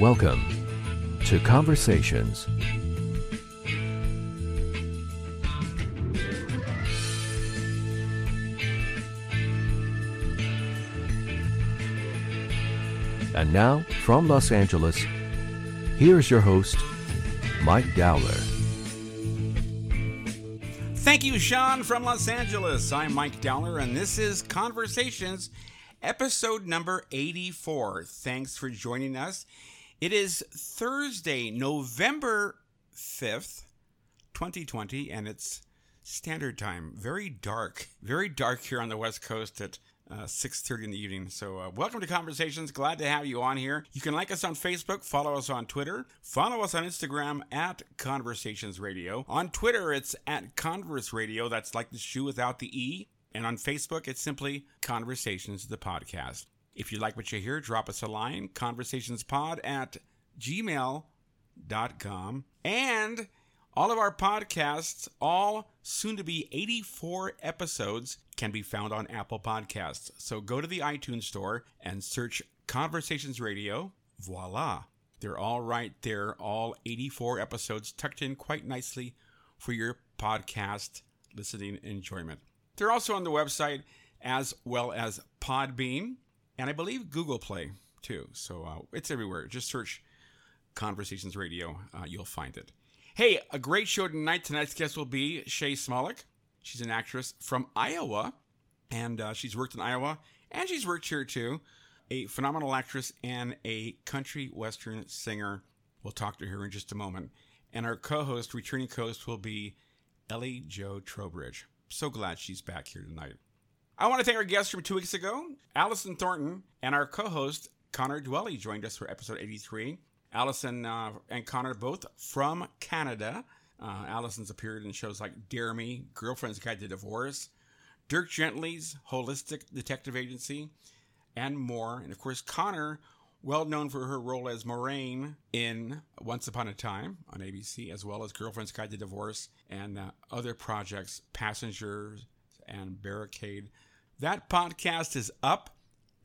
Welcome to Conversations. And now, from Los Angeles, here's your host, Mike Dowler. Thank you, Sean from Los Angeles. I'm Mike Dowler, and this is Conversations, episode number 84. Thanks for joining us. It is Thursday, November 5th, 2020, and it's standard time. Very dark, very dark here on the West Coast at uh, 6.30 in the evening. So uh, welcome to Conversations. Glad to have you on here. You can like us on Facebook, follow us on Twitter, follow us on Instagram at Conversations Radio. On Twitter, it's at Converse Radio. That's like the shoe without the E. And on Facebook, it's simply Conversations, the podcast. If you like what you hear, drop us a line, conversationspod at gmail.com. And all of our podcasts, all soon to be 84 episodes, can be found on Apple Podcasts. So go to the iTunes store and search Conversations Radio. Voila. They're all right there, all 84 episodes tucked in quite nicely for your podcast listening enjoyment. They're also on the website as well as Podbean and I believe Google Play too. So uh, it's everywhere. Just search Conversations Radio, uh, you'll find it. Hey, a great show tonight. Tonight's guest will be Shay Smolik. She's an actress from Iowa, and uh, she's worked in Iowa, and she's worked here too. A phenomenal actress and a country western singer. We'll talk to her in just a moment. And our co-host, returning co-host, will be Ellie Joe Trowbridge. So glad she's back here tonight. I want to thank our guests from two weeks ago, Allison Thornton, and our co-host Connor Dwelly joined us for episode 83. Allison uh, and Connor both from Canada. Uh, Allison's appeared in shows like Dare Me, Girlfriend's Guide to Divorce, Dirk Gently's Holistic Detective Agency, and more. And of course, Connor, well known for her role as Moraine in Once Upon a Time on ABC, as well as Girlfriend's Guide to Divorce and uh, other projects, Passengers and Barricade. That podcast is up.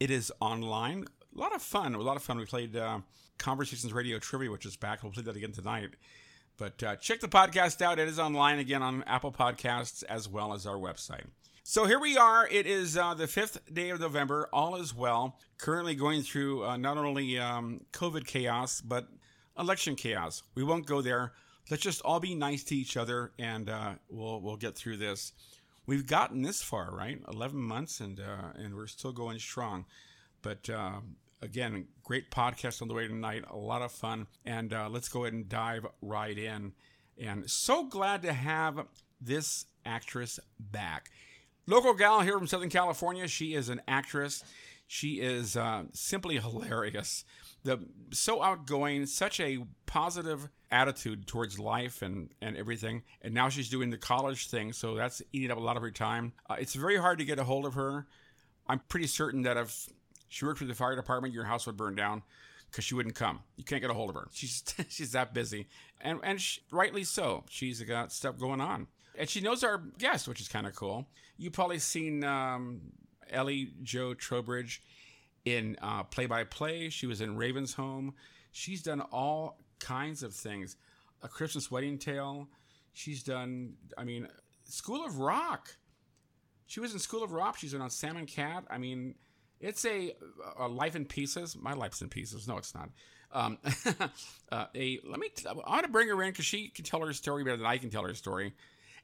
It is online. A lot of fun. A lot of fun. We played uh, Conversations Radio Trivia, which is back. We'll play that again tonight. But uh, check the podcast out. It is online again on Apple Podcasts as well as our website. So here we are. It is uh, the fifth day of November. All is well. Currently going through uh, not only um, COVID chaos, but election chaos. We won't go there. Let's just all be nice to each other, and uh, we'll we'll get through this. We've gotten this far, right? Eleven months, and uh, and we're still going strong. But uh, again, great podcast on the way tonight. A lot of fun. And uh, let's go ahead and dive right in. And so glad to have this actress back. Local gal here from Southern California. She is an actress. She is uh, simply hilarious. The so outgoing, such a positive attitude towards life and, and everything. And now she's doing the college thing, so that's eating up a lot of her time. Uh, it's very hard to get a hold of her. I'm pretty certain that if she worked for the fire department, your house would burn down because she wouldn't come. You can't get a hold of her. She's she's that busy, and and she, rightly so. She's got stuff going on, and she knows our guest, which is kind of cool. You've probably seen um, Ellie Joe Trowbridge in Play by Play. She was in Raven's Home. She's done all kinds of things. A Christmas Wedding Tale. She's done. I mean, School of Rock. She was in School of Rock. She's been on Sam and Cat. I mean, it's a, a life in pieces. My life's in pieces. No, it's not. Um, uh, a let me. T- I want to bring her in because she can tell her story better than I can tell her story.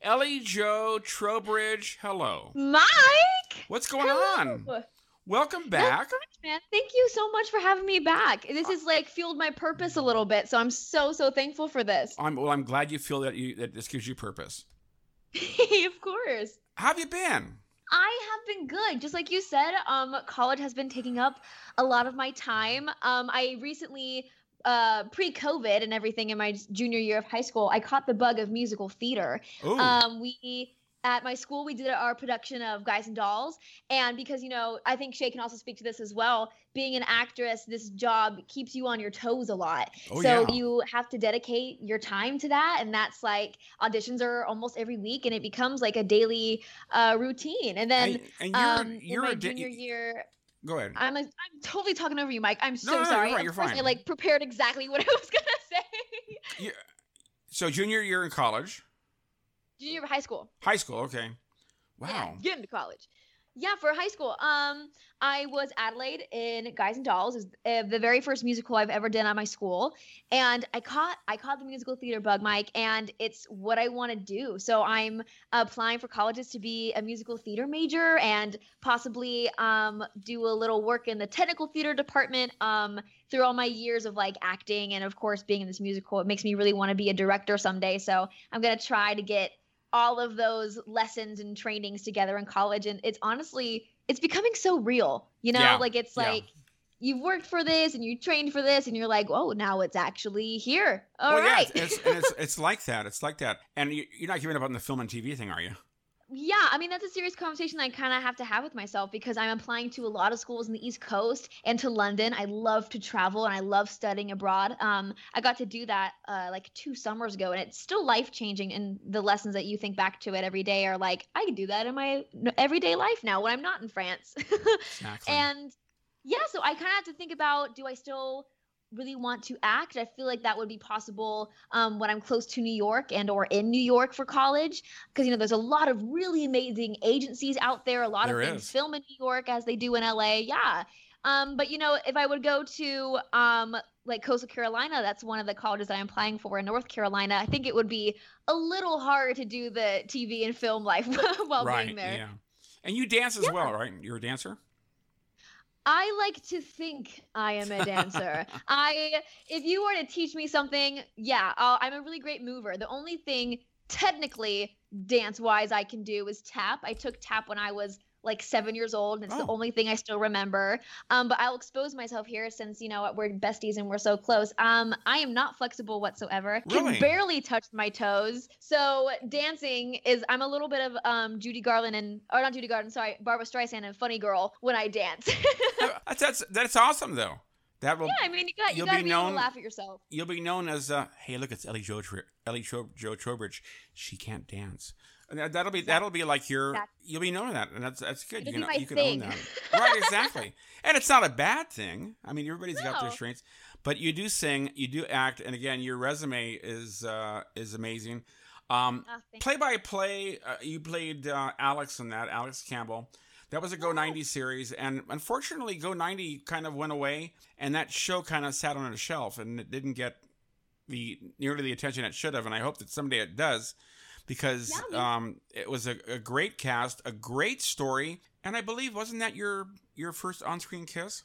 Ellie Joe Trowbridge, hello. Mike, what's going hello. on? Welcome back, That's much, man. Thank you so much for having me back. This has like fueled my purpose a little bit, so I'm so so thankful for this. I'm well. I'm glad you feel that you that this gives you purpose. of course. How have you been? I have been good. Just like you said, um, college has been taking up a lot of my time. Um, I recently, uh, pre-COVID and everything in my junior year of high school, I caught the bug of musical theater. Ooh. Um, we at my school we did our production of Guys and Dolls, and because you know, I think Shay can also speak to this as well. Being an actress, this job keeps you on your toes a lot. Oh, so yeah. you have to dedicate your time to that, and that's like auditions are almost every week, and it becomes like a daily uh, routine. And then And, and you're um, you're in my a da- junior year, Go ahead. I'm like, I'm totally talking over you, Mike. I'm so No, no, sorry. you're right, you're fine. I like prepared exactly what I was gonna say. Yeah. So junior year in college, Junior high school. high school. Okay. Wow. Yeah, get into college. Yeah, for high school. Um, I was Adelaide in Guys and Dolls. Is uh, the very first musical I've ever done at my school, and I caught I caught the musical theater bug, Mike, and it's what I want to do. So I'm applying for colleges to be a musical theater major and possibly um do a little work in the technical theater department. Um, through all my years of like acting and of course being in this musical, it makes me really want to be a director someday. So I'm gonna try to get all of those lessons and trainings together in college and it's honestly it's becoming so real you know Yeah, like it's yeah. like you've worked for this and you trained for this and you're like oh now it's actually here All well, right. yeah, it's, it's, it's it's like that. It's like that. And you, you're not giving up on the film and TV thing, are you? Yeah i mean that's a serious conversation i kind of have to have with myself because i'm applying to a lot of schools in the east coast and to london. I love to travel and i love studying abroad. Um, i got to do that uh, like two summers ago and it's still life changing and the lessons that you think back to it every day are like i can do that in my everyday life now when i'm not in france. Exactly. and yeah so i kind of have to think about do i still really want to act i feel like that would be possible um, when i'm close to new york and or in new york for college because you know there's a lot of really amazing agencies out there a lot There of things is. film in new york as they do in la yeah um, but you know if i would go to um, like coastal carolina that's one of the colleges that i'm applying for in north carolina i think it would be a little hard to do the tv and film life while right. being there Yeah. And you dance as Yeah. well, right? You're a dancer. I like to think I am a dancer. I, if you were to teach me something, yeah, I'll, I'm a really great mover. The only thing technically dance wise I can do is tap. I took tap when I was like seven years old. And it's the Oh. only thing I still remember. Um, but I'll expose myself here since you know we're besties and we're so close. Um, I am not flexible whatsoever. Really? Can barely touch my toes. So dancing is I'm a little bit of um Judy Garland and or not Judy Garland, sorry, Barbra Streisand and Funny Girl when I dance. that's, that's that's awesome though. That will Yeah, I mean, you got you You'll got to be be, able known- to laugh at yourself. you'll be known as uh, hey look it's Ellie Joe Tr- Ellie Joe, Joe Trowbridge. She can't dance. And that- that'll be that'll be like your Exactly. you'll be known for that, and that's that's good. It'll you can you can own that. right, exactly. And it's not a bad thing. I mean, everybody's got their strengths, but you do sing, you do act, and again, your resume is uh, is amazing. Um, Ah, thank- play by play, uh, you played uh, Alex in that, Alex Campbell. That was a Go 90 series, and unfortunately, Go 90 kind of went away, and that show kind of sat on a shelf, and it didn't get the nearly the attention it should have, and I hope that someday it does, because Yeah, um, it was a, a great cast, a great story, and I believe wasn't that your your first on screen kiss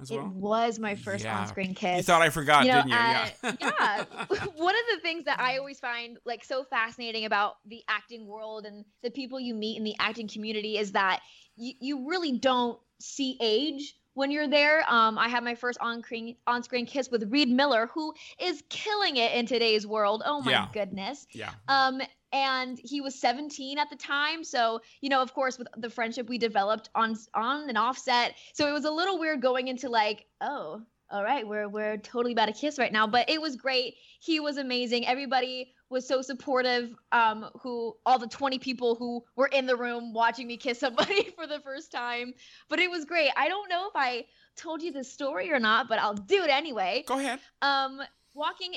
as well? it was my first Yeah. on-screen kiss. You thought I forgot, You know, didn't you? uh, yeah. yeah. One of the things that I always find like so fascinating about the acting world and the people you meet in the acting community is that you, you really don't see age when you're there. Um, I had my first on-screen on-screen kiss with Reed Miller, who is killing it in today's world. Oh my Yeah. goodness. yeah. Um, and he was 17 at the time, so you know, of course, with the friendship we developed on on and off set, so it was a little weird going into like, oh, all right, we're we're totally about to kiss right now, but it was great. He was amazing. Everybody was so supportive. Um, who all the 20 people who were in the room watching me kiss somebody for the first time, but it was great. I don't know if I told you this story or not, but I'll do it anyway Go ahead. um walking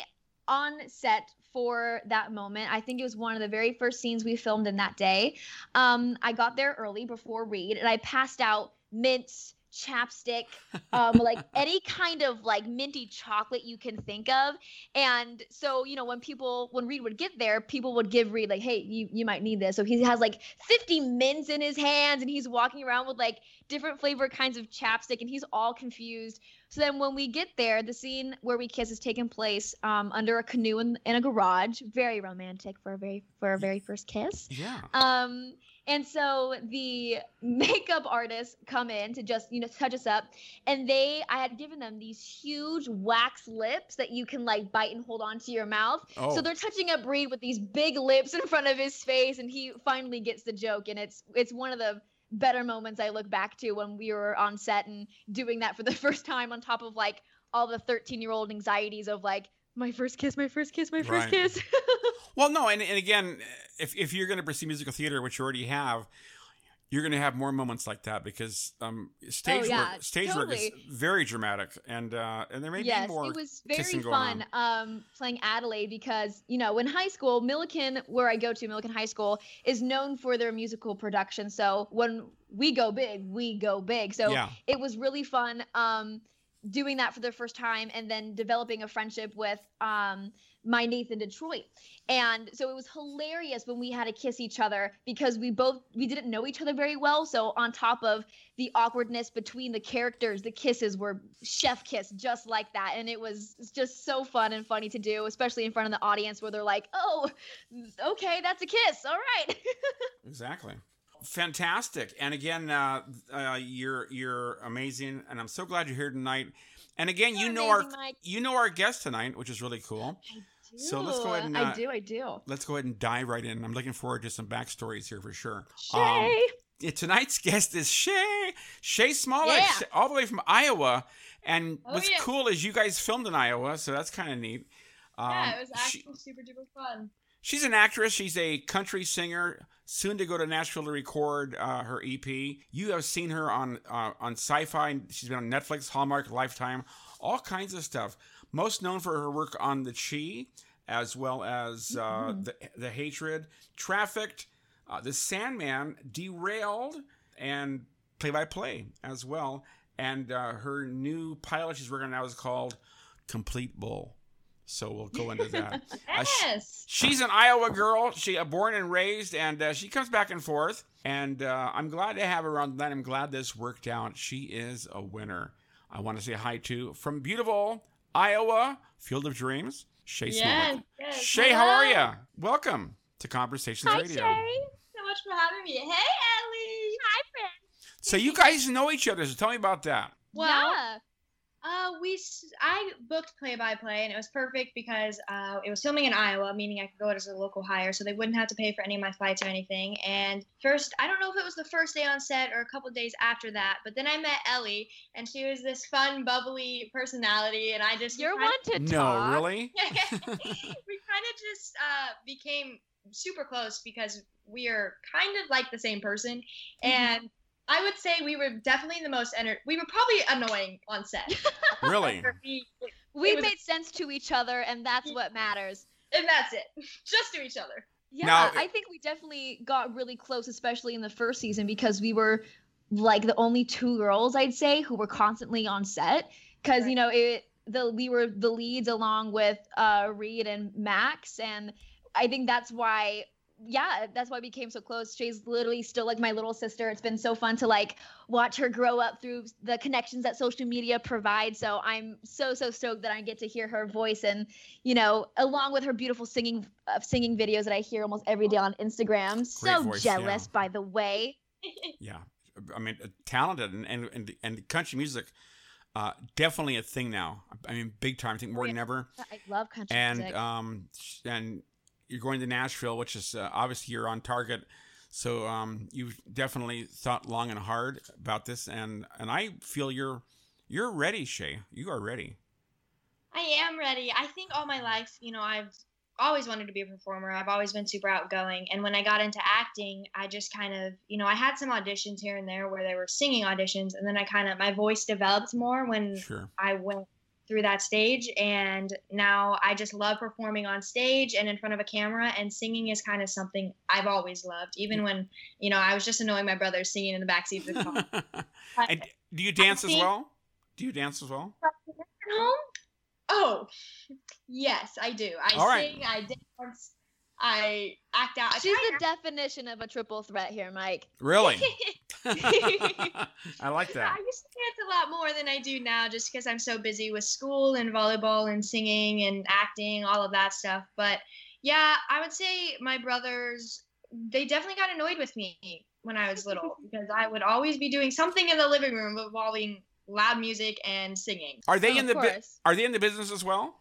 on set for that moment i think it was one of the very first scenes we filmed in that day um i got there early before Reed and i passed out mints chapstick um like any kind of like minty chocolate you can think of and so you know when people when reed would get there people would give reed like hey you you might need this so he has like 50 mints in his hands and he's walking around with like different flavor kinds of chapstick and he's all confused so then when we get there, the scene where we kiss is taking place um, under a canoe in, in a garage. Very romantic for a very for a very first kiss. Yeah. Um, and so the makeup artists come in to just you know touch us up, and they I had given them these huge wax lips that you can like bite and hold onto your mouth. Oh. So they're touching up Reed with these big lips in front of his face, and he finally gets the joke, and it's it's one of the better moments I look back to when we were on set and doing that for the first time on top of like all the 13 year old anxieties of like my first kiss, my first kiss, my first Right. kiss. Well, no, and, and again, if, if you're going to pursue musical theater, which you already have, you're going to have more moments like that because um, stage Oh, yeah, work, stage work is very dramatic, and uh, and there may yes, be more. it was very fun um, playing Adelaide because you know in high school, Millikan, where I go to, Millikan High School, is known for their musical production. So when we go big, we go big. So yeah, it was really fun um, doing that for the first time and then developing a friendship with um, my Nathan Detroit. And so it was hilarious when we had to kiss each other because we both we didn't know each other very well. So on top of the awkwardness between the characters, the kisses were chef kiss just like that. And it was just so fun and funny to do, especially in front of the audience where they're like, "Oh, okay, that's a kiss. All right." exactly. Fantastic, and again, uh, uh, you're you're amazing, and I'm so glad you're here tonight. And again, you You're know our Mike. you know our guest tonight, which is really cool. So let's go ahead and, I uh, do, I do. Let's go ahead and dive right in. I'm looking forward to some backstories here for sure. Shay. Um, yeah, tonight's guest is Shay. Shay Smollett, Yeah. All the way from Iowa. And Oh, what's yeah. cool is you guys filmed in Iowa, so that's kind of neat. Um, yeah, it was she- actually super duper fun. She's an actress. She's a country singer. Soon to go to Nashville to record uh, her EP. You have seen her on uh, on Syfy. She's been on Netflix, Hallmark, Lifetime, all kinds of stuff. Most known for her work on The Chi, as well as uh, Mhm. the the Hatred, Trafficked, uh, The Sandman, Derailed, and Play by Play as well. And uh, her new pilot she's working on now is called Complete Bull. So we'll go into that. Uh, sh- Yes. She's an Iowa girl. She uh, born and raised, and uh, she comes back and forth. And uh, I'm glad to have her on tonight. I'm glad this worked out. She is a winner. I want to say hi to from beautiful Iowa, Field of Dreams, Shay yes. Smollett. yes. Shay, how are you? Welcome to Conversations Hi, Radio. Shay. so much for having me. Hey, Ellie. Hi, friend. So you guys know each other. So tell me about that. Well, yeah. Uh, we s- I booked play by play, and it was perfect because uh, it was filming in Iowa, meaning I could go as a local hire, so they wouldn't have to pay for any of my flights or anything. And first, I don't know if it was the first day on set or a couple days after that, but then I met Ellie, and she was this fun, bubbly personality, and I just You're kind one to No, talk. really? we kind of just uh, became super close because we are kind of like the same person, and I would say we were definitely the most ener- We were probably annoying on set. Really? For me, We it was- made sense to each other, and that's what matters. and that's it. Just to each other. Yeah, Now- I think we definitely got really close, especially in the first season, because we were like the only two girls I'd say who were constantly on set. Because Right. you know it, the we were the leads along with uh, Reed and Max, and I think that's why. Yeah, that's why we became so close. Shay's literally still like my little sister. It's been so fun to like watch her grow up through the connections that social media provides. So I'm so so stoked that I get to hear her voice and you know, along with her beautiful singing uh, singing videos that I hear almost every day on Instagram. So voice, yeah. jealous, by the way. Yeah, I mean, uh, talented and and and, and country music, uh, definitely a thing now. I mean, big time. I think more yeah. than ever. I love country And music. um, and you're going to Nashville, which is uh, obviously you're on target. So um, you've definitely thought long and hard about this, and and I feel you're you're ready, Shay. You are ready. I am ready. I think all my life, you know, I've always wanted to be a performer. I've always been super outgoing. And when I got into acting, I just kind of, you know, I had some auditions here and there where they were singing auditions. And then I kind of, my voice developed more when Sure. I went through that stage. And now I just love performing on stage and in front of a camera. And singing is kind of something I've always loved, even when, you know, I was just annoying my brother singing in the backseat of the car. and do you dance as think- well? Do you dance as well? home? Oh, yes, I do. I All right. sing, I dance, I act out. I She's try the definition of a triple threat here, Mike. Really? I like that. I used to dance a lot more than I do now just because I'm so busy with school and volleyball and singing and acting, all of that stuff. But yeah, I would say my brothers, they definitely got annoyed with me when I was little because I would always be doing something in the living room involving loud music and singing. Are they Oh, in the bu- Are they in the business as well?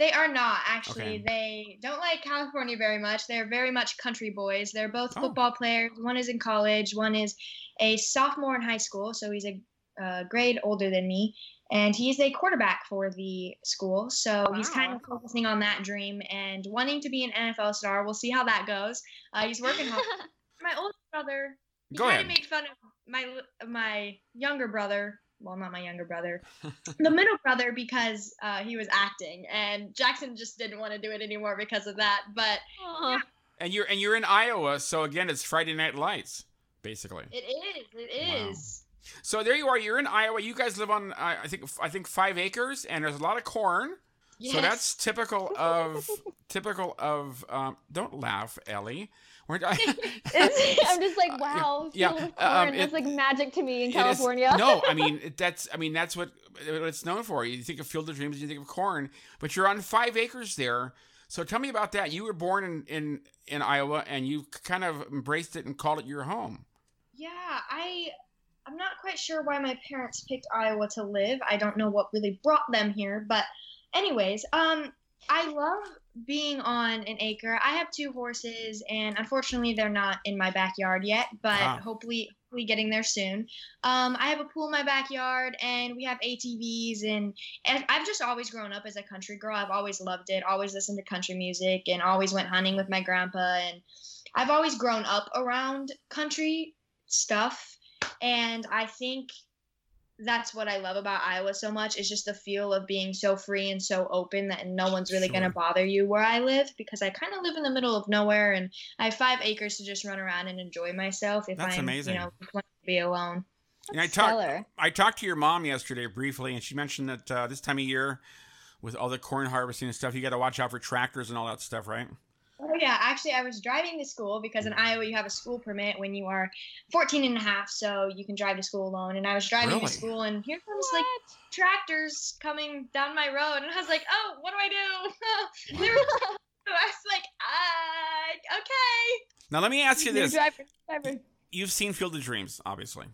They are not actually. Okay. They don't like California very much. They're very much country boys. They're both Oh. football players. One is in college. One is a sophomore in high school, so he's a uh, grade older than me, and he's a quarterback for the school. So he's kind of focusing on that dream and wanting to be an NFL star. We'll see how that goes. Uh, he's working hard. My older brother, he kind of made fun of my my younger brother. Well, not my younger brother, the middle brother, because uh, he was acting, and Jackson just didn't want to do it anymore because of that. But Aw. And you're and you're in Iowa, so again, it's Friday Night Lights, basically. It is. It is. Wow. So there you are. You're in Iowa. You guys live on, uh, I think, I think five acres, and there's a lot of corn. Yes. So that's typical of typical of. Um, don't laugh, Ellie. We're, It's- I'm just like, wow, yeah, field um, corn. it- That's like magic to me in It is- California. no, I mean that's I mean that's what, what it's known for. You think of Field of Dreams, you think of corn, but you're on five acres there. So tell me about that. You were born in in, in Iowa, and you kind of embraced it and called it your home. Yeah, I I'm not quite sure why my parents picked Iowa to live. I don't know what really brought them here, but anyways, um I love being on an acre. I have two horses and unfortunately they're not in my backyard yet, but Ah. hopefully hopefully getting there soon. Um I have a pool in my backyard and we have ATVs and and I've just always grown up as a country girl. I've always loved it. Always listened to country music and always went hunting with my grandpa and I've always grown up around country stuff and i think that's what i love about iowa so much is just the feel of being so free and so open that no one's really going to bother you where i live because i kind of live in the middle of nowhere and i have five acres to just run around and enjoy myself if That's i'm amazing. you know want to be alone And I talked I talked to your mom yesterday briefly, and she mentioned that uh, this time of year, with all the corn harvesting and stuff, you got to watch out for tractors and all that stuff, right? Oh yeah actually i was driving to school because in iowa you have a school permit when you are 14 and a half so you can drive to school alone and i was driving Really? to school and here comes like tractors coming down my road and I was like, oh, what do I do? They were- I was like, uh, okay. Now let me ask you this: driver, driver. You've seen Field of Dreams, obviously.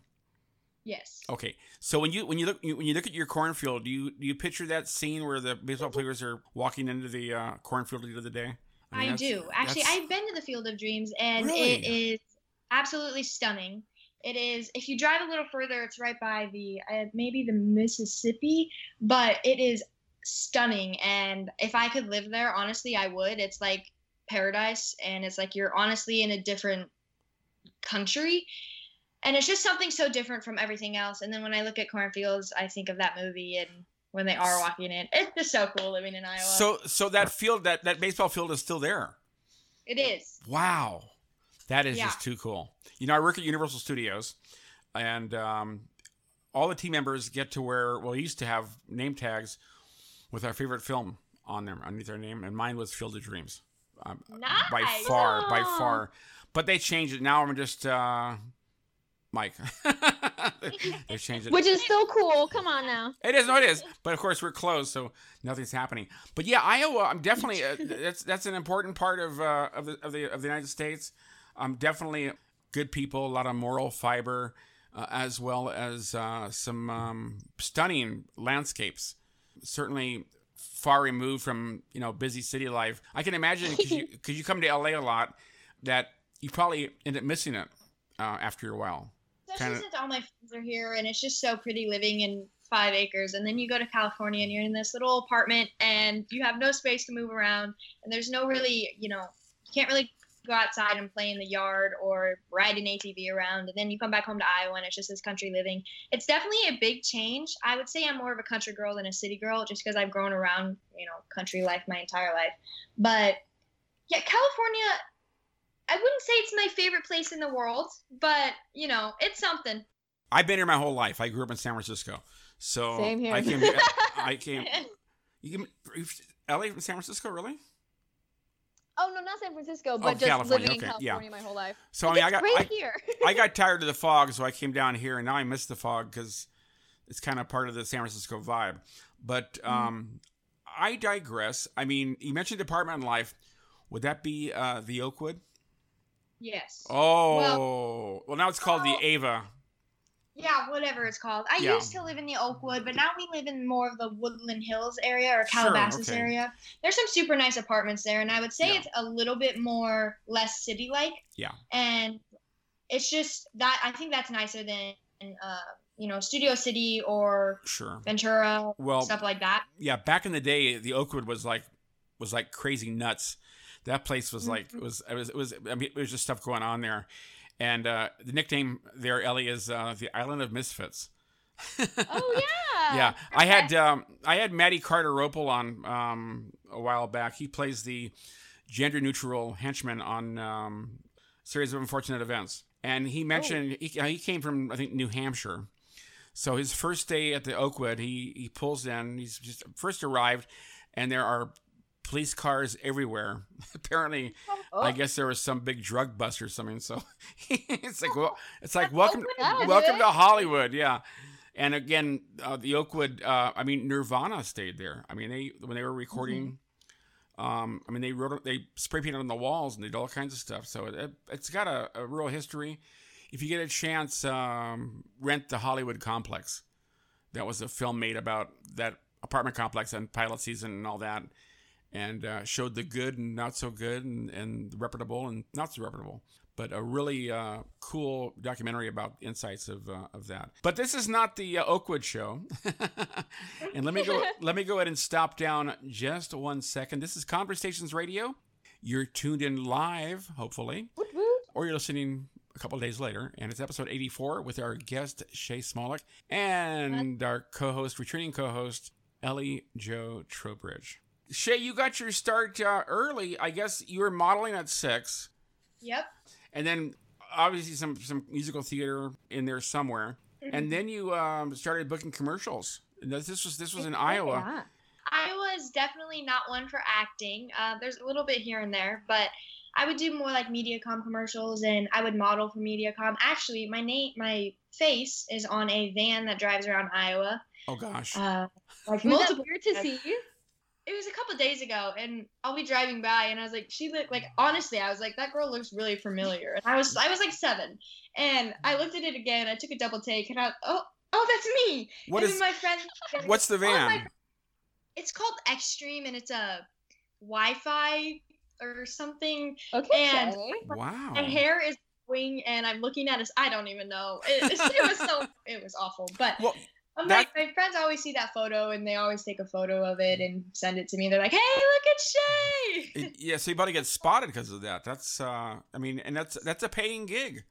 Yes. Okay, so when you when you look you- when you look at your cornfield, do you do you picture that scene where the baseball players are walking into the uh, cornfield at the end of the day? I, mean, that's- do. Actually, that's- I've been to the Field of Dreams and Really? it is absolutely stunning. It is, if you drive a little further, it's right by the, uh, maybe the Mississippi, but it is stunning. And if I could live there, honestly, I would. It's like paradise and it's like you're honestly in a different country. And it's just something so different from everything else. And then when I look at cornfields, I think of that movie and when they are walking in. It's just so cool living in Iowa. So so that field that that baseball field is still there. it is. Wow, that is Yeah. just too cool. You know, I work at Universal Studios, and um, all the team members get to wear. Well, we used to have name tags with our favorite film on them underneath their name, and mine was Field of Dreams. Um, By Nice. far, by far. But they changed it. Now I'm just uh, Mike. they changed it. Which is still cool. Come on now. It is, no, it is. But of course, we're closed, so nothing's happening. But yeah, Iowa, I'm definitely uh, that's that's an important part of uh, of the of the of the United States. Um, definitely good people, a lot of moral fiber, uh, as well as uh, some um, stunning landscapes. Certainly far removed from you know busy city life. I can imagine because you, 'cause you come to LA a lot that you probably end up missing it uh, after a while. Especially kinda- since all my friends are here and it's just so pretty living in five acres. And then you go to California and you're in this little apartment and you have no space to move around. And there's no really, you know, you can't really go outside and play in the yard or ride an ATV around. And then you come back home to Iowa and it's just this country living. It's definitely a big change. I would say I'm more of a country girl than a city girl just because I've grown around, you know, country life my entire life. But yeah, California I wouldn't say it's my favorite place in the world, but you know, it's something. I've been here my whole life. I grew up in San Francisco, so Same here. I came. I came. You came LA from San Francisco, really? Oh no, not San Francisco, but just California, living in okay, yeah. California my whole life. So I mean, I got great I, here. I got tired of the fog, so I came down here, and now I miss the fog because it's kind of part of the San Francisco vibe. But Mm. um, I digress. I mean, you mentioned Department on Life. Would that be uh, the Oakwood? Yes. Oh, well, now it's called the Oh. Ava. Yeah, whatever it's called. I Yeah. used to live in the Oakwood, but now we live in more of the Woodland Hills area or Sure, Calabasas okay. area. There's some super nice apartments there, and I would say Yeah. it's a little bit more less city like. Yeah. And it's just that I think that's nicer than uh, you know, Studio City or Sure. Ventura, Well, stuff like that. yeah, back in the day, the Oakwood was like was like crazy nuts. That place was like it Mhm. was it was it was I mean it was just stuff going on there, And uh, the nickname there, Ellie, is uh, the Island of Misfits. Oh yeah. yeah, I had um, I had Matty Cardarople on um, a while back. He plays the gender neutral henchman on um, series of unfortunate events, and he mentioned he, he came from I think New Hampshire. So his first day at the Oakwood, he he pulls in. He's just first arrived, and there are police cars everywhere. Apparently, Oh. I guess there was some big drug bust or something. So it's like well, it's like welcome Oakwood, welcome to? Hollywood. Yeah. And again, uh, the Oakwood. Uh, I mean, Nirvana stayed there. I mean, they when they were recording. Um, I mean, they wrote they spray painted on the walls and they did all kinds of stuff. So it, it's got a, a real history. If you get a chance, um, rent the Hollywood Complex. That was a film made about that apartment complex and pilot season and all that, and uh, showed the good and not so good and, and reputable and not so reputable. But a really uh, cool documentary about insights of uh, of that. But this is not the uh, Oakwood show. and let me go let me go ahead and stop down just one second. This is Conversations Radio. You're tuned in live, hopefully, or you're listening a couple of days later, and it's episode 84 with our guest Shay Smolik and our co-host, returning co-host Ellie Joe Trowbridge. Shay, you got your start uh, early. I guess you were modeling at six, Yep. and then obviously some some musical theater in there somewhere, and then you um, started booking commercials. And this this was this was in Iowa. I was definitely not one for acting. Uh, there's a little bit here and there, but I would do more like MediaCom commercials, and I would model for MediaCom. Actually, my name, my face is on a van that drives around Iowa. Oh gosh. Uh, like Was that multiple. weird to see? It was a couple days ago, and I'll be driving by, and I was like, she looked like honestly, I was like, that girl looks really familiar. And I was, I was like seven, and I looked at it again. I took a double take, and I, oh, oh, that's me. What and is my friend? what's the Oh my van? it's called Xtream and it's a Wi-Fi or something. Okay. And- Wow. My hair is wing and I'm looking at it. I don't even know. It, it was so it was awful. But Well, I'm that- like, my friends always see that photo and they always take a photo of it and send it to me. They're like, "Hey, look at Shay." Yeah, so you about to get spotted because of that. That's, uh, I mean, and that's that's a paying gig,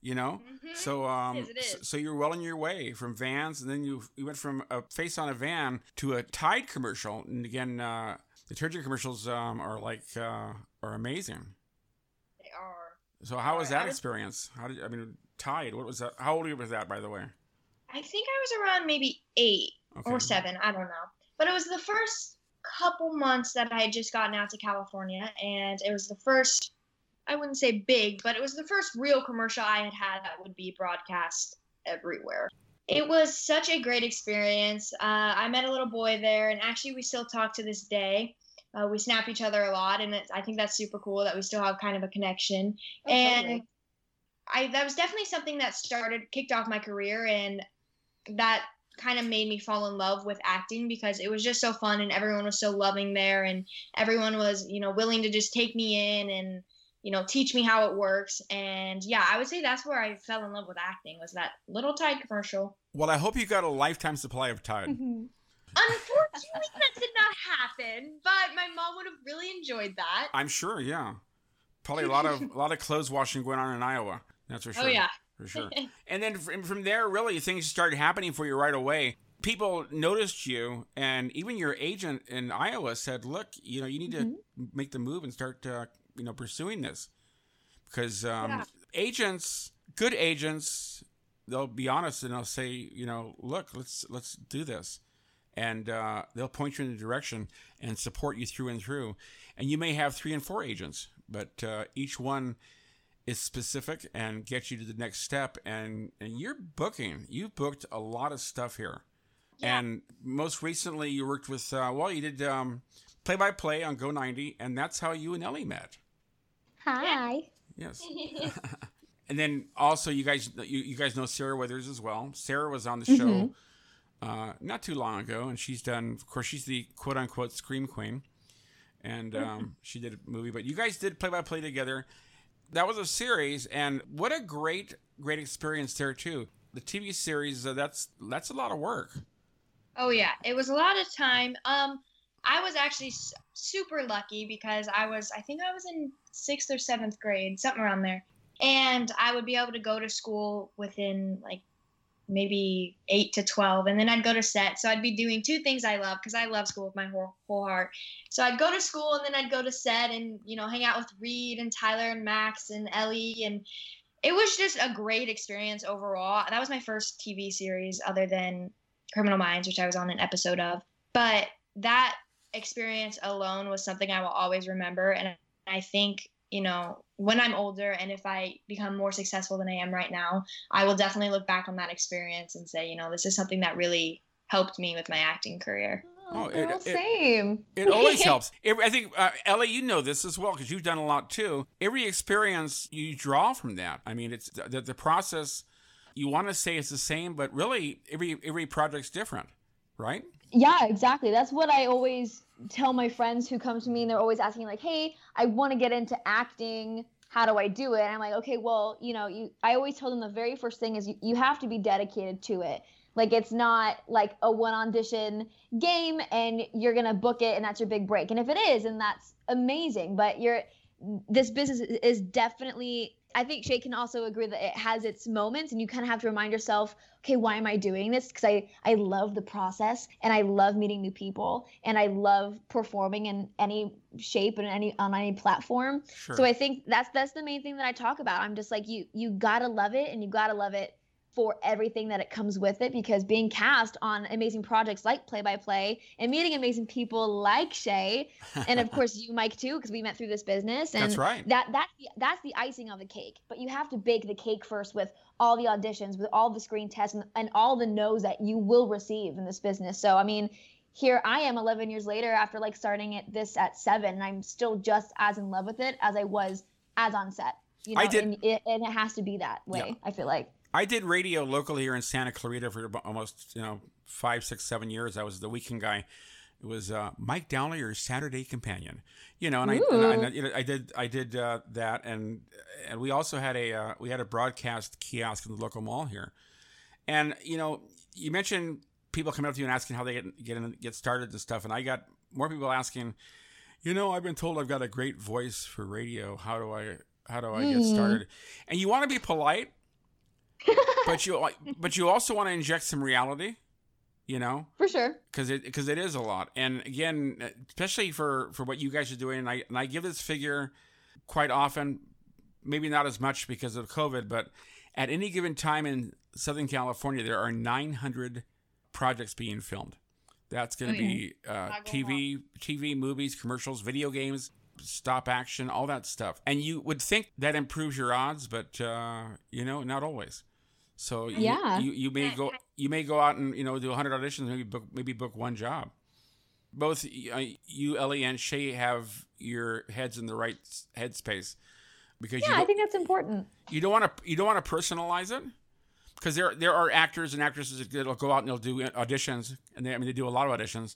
you know. Mhm. So, um, is, it so, so you're well on your way from vans, and then you you went from a face on a van to a Tide commercial, and again, uh, detergent commercials um, are like uh, are amazing. They are. So, how was that experience? How did I mean Tide? What was that? How old was that, by the way? I think I was around maybe eight Okay. or seven. I don't know. But it was the first couple months that I had just gotten out to California, and it was the first. I wouldn't say big, but it was the first real commercial I had had that would be broadcast everywhere. It was such a great experience. Uh, I met a little boy there, and actually, we still talk to this day. Uh, we snap each other a lot, and it's, I think that's super cool that we still have kind of a connection Oh, and totally. I that was definitely something that started kicked off my career and that kind of made me fall in love with acting because it was just so fun and everyone was so loving there and everyone was you know willing to just take me in and you know teach me how it works and yeah I would say that's where I fell in love with acting was that little Tide commercial. Well, I hope you got a lifetime supply of Tide. Mhm. Unfortunately, that did not happen, but my mom would have really enjoyed that. I'm sure, yeah. Probably a lot of a lot of clothes washing going on in Iowa. That's for sure. Oh yeah. For sure. and then from, from there, really, things started happening for you right away. People noticed you, and even your agent in Iowa said, "Look, you know, you need Mhm. to make the move and start, uh, you know, pursuing this." Because um, Yeah. agents, good agents, they'll be honest and they'll say, you know, look, let's let's do this, and uh, they'll point you in the direction and support you through and through. And you may have three and four agents, but uh, each one is specific and gets you to the next step. And and you're booking. You've booked a lot of stuff here. Yeah. And most recently, you worked with uh, well, you did um, play by play on Go 90, and that's how you and Ellie met. Hi. Yes. and then also, you guys you, you guys know Sarah Withers as well. Sarah was on the show Mhm. uh, not too long ago, and she's done. Of course, she's the quote unquote scream queen, and um, she did a movie. But you guys did play by play together. That was a series, and what a great great experience there too. The TV series uh, that's that's a lot of work. Oh yeah, it was a lot of time. Um, I was actually super lucky because I was, I think I was in sixth or seventh grade, something around there, and I would be able to go to school within like maybe 8 to 12 and then I'd go to set. So I'd be doing two things I love because I love school with my whole, whole heart. So I'd go to school and then I'd go to set and you know hang out with Reed and Tyler and Max and Ellie and it was just a great experience overall. That was my first TV series other than Criminal Minds which I was on an episode of. But that experience alone was something I will always remember and I think you know, when I'm older and if I become more successful than I am right now, I will definitely look back on that experience and say, you know, this is something that really helped me with my acting career. Oh, it, it, same. It, it always helps. I think, uh, Ellie, you know this as well because you've done a lot too. Every experience you draw from that. I mean, it's the, the process. You want to say it's the same, but really, every every project's different, right? Yeah, exactly. That's what I always tell my friends who come to me and they're always asking like, "Hey, I want to get into acting. How do I do it?" And I'm like, "Okay, well, you know, you I always tell them the very first thing is you, you have to be dedicated to it. Like it's not like a one audition game and you're going to book it and that's your big break. And if it is, and that's amazing, but you're this business is definitely I think Shay can also agree that it has its moments and you kind of have to remind yourself, okay, why am I doing this? Because I, I love the process and I love meeting new people and I love performing in any shape and any on any platform. Sure. So I think that's that's the main thing that I talk about. I'm just like you you gotta love it and you gotta love it for everything that it comes with it because being cast on amazing projects like play by play and meeting amazing people like Shay and of course you Mike too because we met through this business and that's right. that that's the that's the icing of the cake. But you have to bake the cake first with all the auditions with all the screen tests and, and all the no's that you will receive in this business. So I mean here I am 11 years later after like starting it this at seven and I'm still just as in love with it as I was as on set you know I did, and it, and it has to be that way yeah. I feel like I did radio locally here in Santa Clarita for almost you know five, six, seven years. I was the weekend guy. It was uh, Mike Downey, your Saturday companion. You know, and I, and I, you know, I did I did uh, that, and and we also had a uh, we had a broadcast kiosk in the local mall here, and you know, you mentioned people coming up to you and asking how they get get in, get started and stuff, and I got more people asking, you know, I've been told I've got a great voice for radio. How do I how do I get mm. started? And you want to be polite but you but you also want to inject some reality you know? For sure. Because it because it is a lot. And again especially for for what you guys are doing and i and i give this figure quite often maybe not as much because of covid but at any given time in southern california there are 900 projects being filmed. That's going to oh, be uh, tv tv movies commercials video games stop action all that stuff. And you would think that improves your odds but uh, you know not always so you, yeah, you, you may go you may go out and you know do 100 auditions, maybe book maybe book one job. Both uh, you, Ellie, and Shay have your heads in the right headspace because yeah, I think that's important. You don't want to you don't want to personalize it because there there are actors and actresses that'll go out and they'll do auditions and they I mean they do a lot of auditions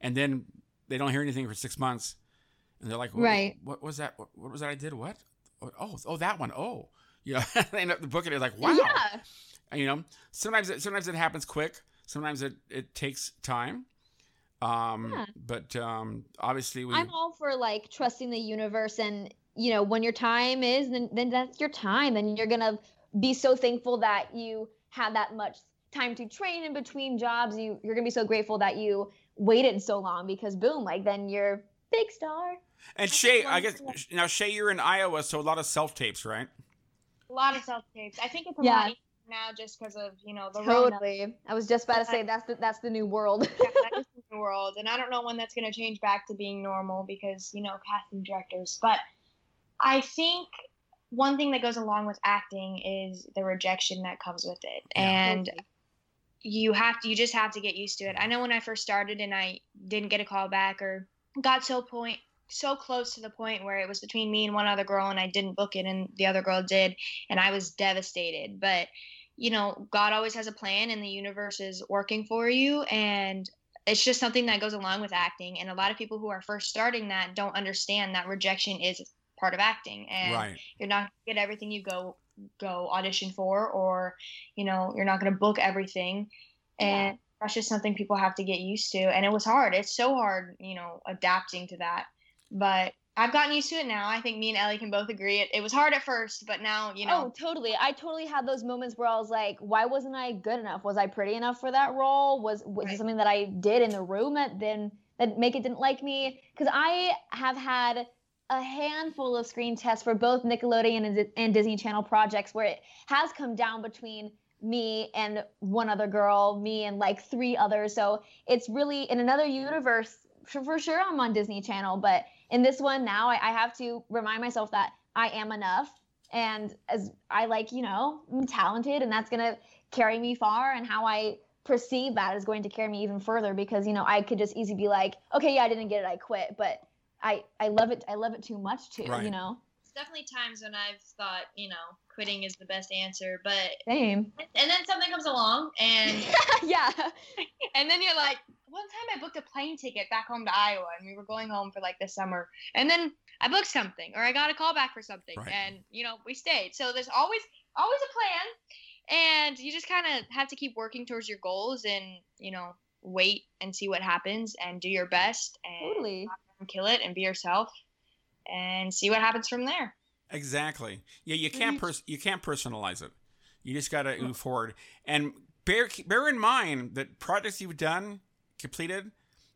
and then they don't hear anything for six months and they're like right. what, what was that what, what was that I did? What? Oh oh that one. Oh you know, they end up booking it like, wow. Yeah. you know, sometimes it, sometimes it happens quick. Sometimes it, it takes time. Um, yeah. but um, obviously we. I'm all for like trusting the universe, and you know, when your time is, then then that's your time, and you're gonna be so thankful that you had that much time to train in between jobs. You you're gonna be so grateful that you waited so long because boom, like then you're big star. And Shay, I guess now Shay, you're in Iowa, so a lot of self tapes, right? A lot of self tapes. I think it's a yeah. lot now just because of you know the totally. Rona. I was just about to say that's the that's the new world. yeah, that's the new world, and I don't know when that's going to change back to being normal because you know casting directors. But I think one thing that goes along with acting is the rejection that comes with it, yeah, and. Totally. You have to. You just have to get used to it. I know when I first started and I didn't get a call back or got to a point so close to the point where it was between me and one other girl and I didn't book it and the other girl did and I was devastated. But you know, God always has a plan and the universe is working for you and it's just something that goes along with acting and a lot of people who are first starting that don't understand that rejection is part of acting and right. you're not going to get everything you go go audition for or you know, you're not going to book everything and yeah. that's just something people have to get used to and it was hard. It's so hard, you know, adapting to that but I've gotten used to it now. I think me and Ellie can both agree. It, it was hard at first, but now, you know. Oh, totally. I totally had those moments where I was like, why wasn't I good enough? Was I pretty enough for that role? Was was Right. something that I did in the room that then that make it didn't like me? Because I have had a handful of screen tests for both Nickelodeon and, and Disney Channel projects where it has come down between me and one other girl, me and like three others. So it's really in another universe. For, for sure, I'm on Disney Channel, but in this one now, I, I have to remind myself that I am enough and as I like, you know, I'm talented and that's going to carry me far and how I perceive that is going to carry me even further because, you know, I could just easily be like, okay, yeah, I didn't get it, I quit, but I I love it I love it too much too, Right. you know. It's definitely times when I've thought, you know, quitting is the best answer, but Same. and then something comes along and yeah. and then you're like, one time I booked a plane ticket back home to Iowa and we were going home for like the summer. And then I booked something or I got a call back for something Right. and you know, we stayed. So there's always always a plan and you just kind of have to keep working towards your goals and, you know, wait and see what happens and do your best and Totally. kill it and be yourself and see what happens from there. Exactly. Yeah, you can't pers- you can't personalize it. You just got to move forward and bear bear in mind that projects you've done completed,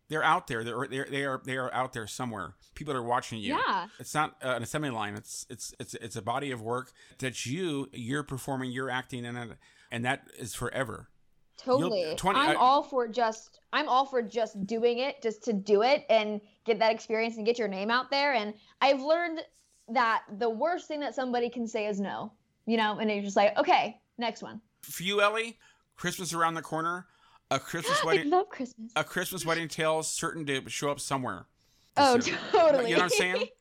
they're out there. They're, they're they are they are out there somewhere. People are watching you. Yeah. It's not uh, an assembly line. It's it's it's it's a body of work that you you're performing, you're acting in it, and that is forever. Totally. 20 I'm I- all for just I'm all for just doing it, just to do it and get that experience and get your name out there. And I've learned that the worst thing that somebody can say is no. You know, and you're just like, okay, next one. For you, Ellie, Christmas around the corner. A Christmas wedding. I love Christmas. A Christmas wedding tale certain to show up somewhere. oh, totally. You know what I'm saying?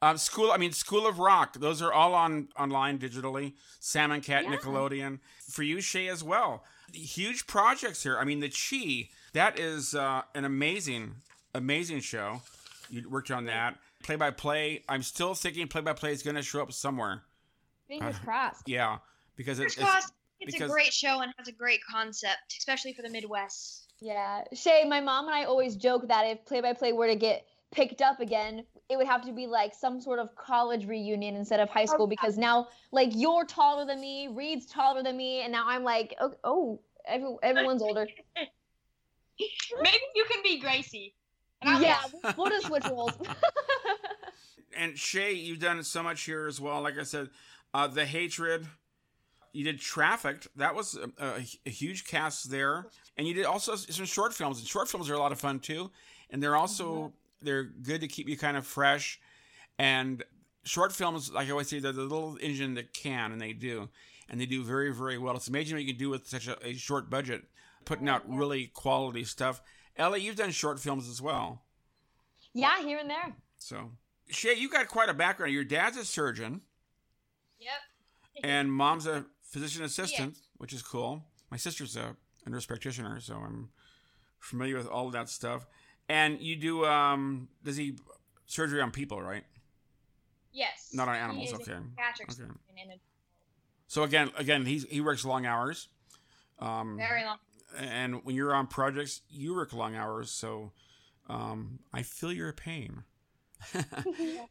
Um, school. I mean, School of Rock. Those are all on online digitally. Sam & Cat, Yeah. Nickelodeon. For you, Shay, as well. Huge projects here. I mean, the Chi. That is uh, an amazing, amazing show. You worked on that. Play by play. I'm still thinking play by play is going to show up somewhere. Fingers Uh, crossed. Yeah, because Fingers it's, it's because- a great show and has a great concept, especially for the Midwest. Yeah. Shay, my mom and I always joke that if play by play were to get picked up again, it would have to be like some sort of college reunion instead of high school yeah. because now like you're taller than me, Reed's taller than me, and now I'm like, oh, oh every, everyone's older. Maybe you can be Gracie. And yeah, Al. we'll just switch roles. and Shay, you've done so much here as well. Like I said, uh, the hatred. You did Trafficked. That was a, a, a huge cast there, and you did also some short films. And short films are a lot of fun too, and they're also mm-hmm. they're good to keep you kind of fresh. And short films, like I always say, they're the little engine that can, and they do, and they do very very well. It's amazing what you can do with such a, a short budget, putting out really quality stuff. Ellie, you've done short films as well. yeah, here and there. So, Shay, you got quite a background. Your dad's a surgeon, Yep. and mom's a physician assistant, which is cool. My sister's a, a nurse practitioner, so I'm familiar with all of that stuff. And you do, um, does he surgery on people, right? Yes. Not on animals, okay. Okay. surgeon and a So again, again, he's he works long hours. Um, very long. and when you're on projects, you work long hours. So um, I feel your pain.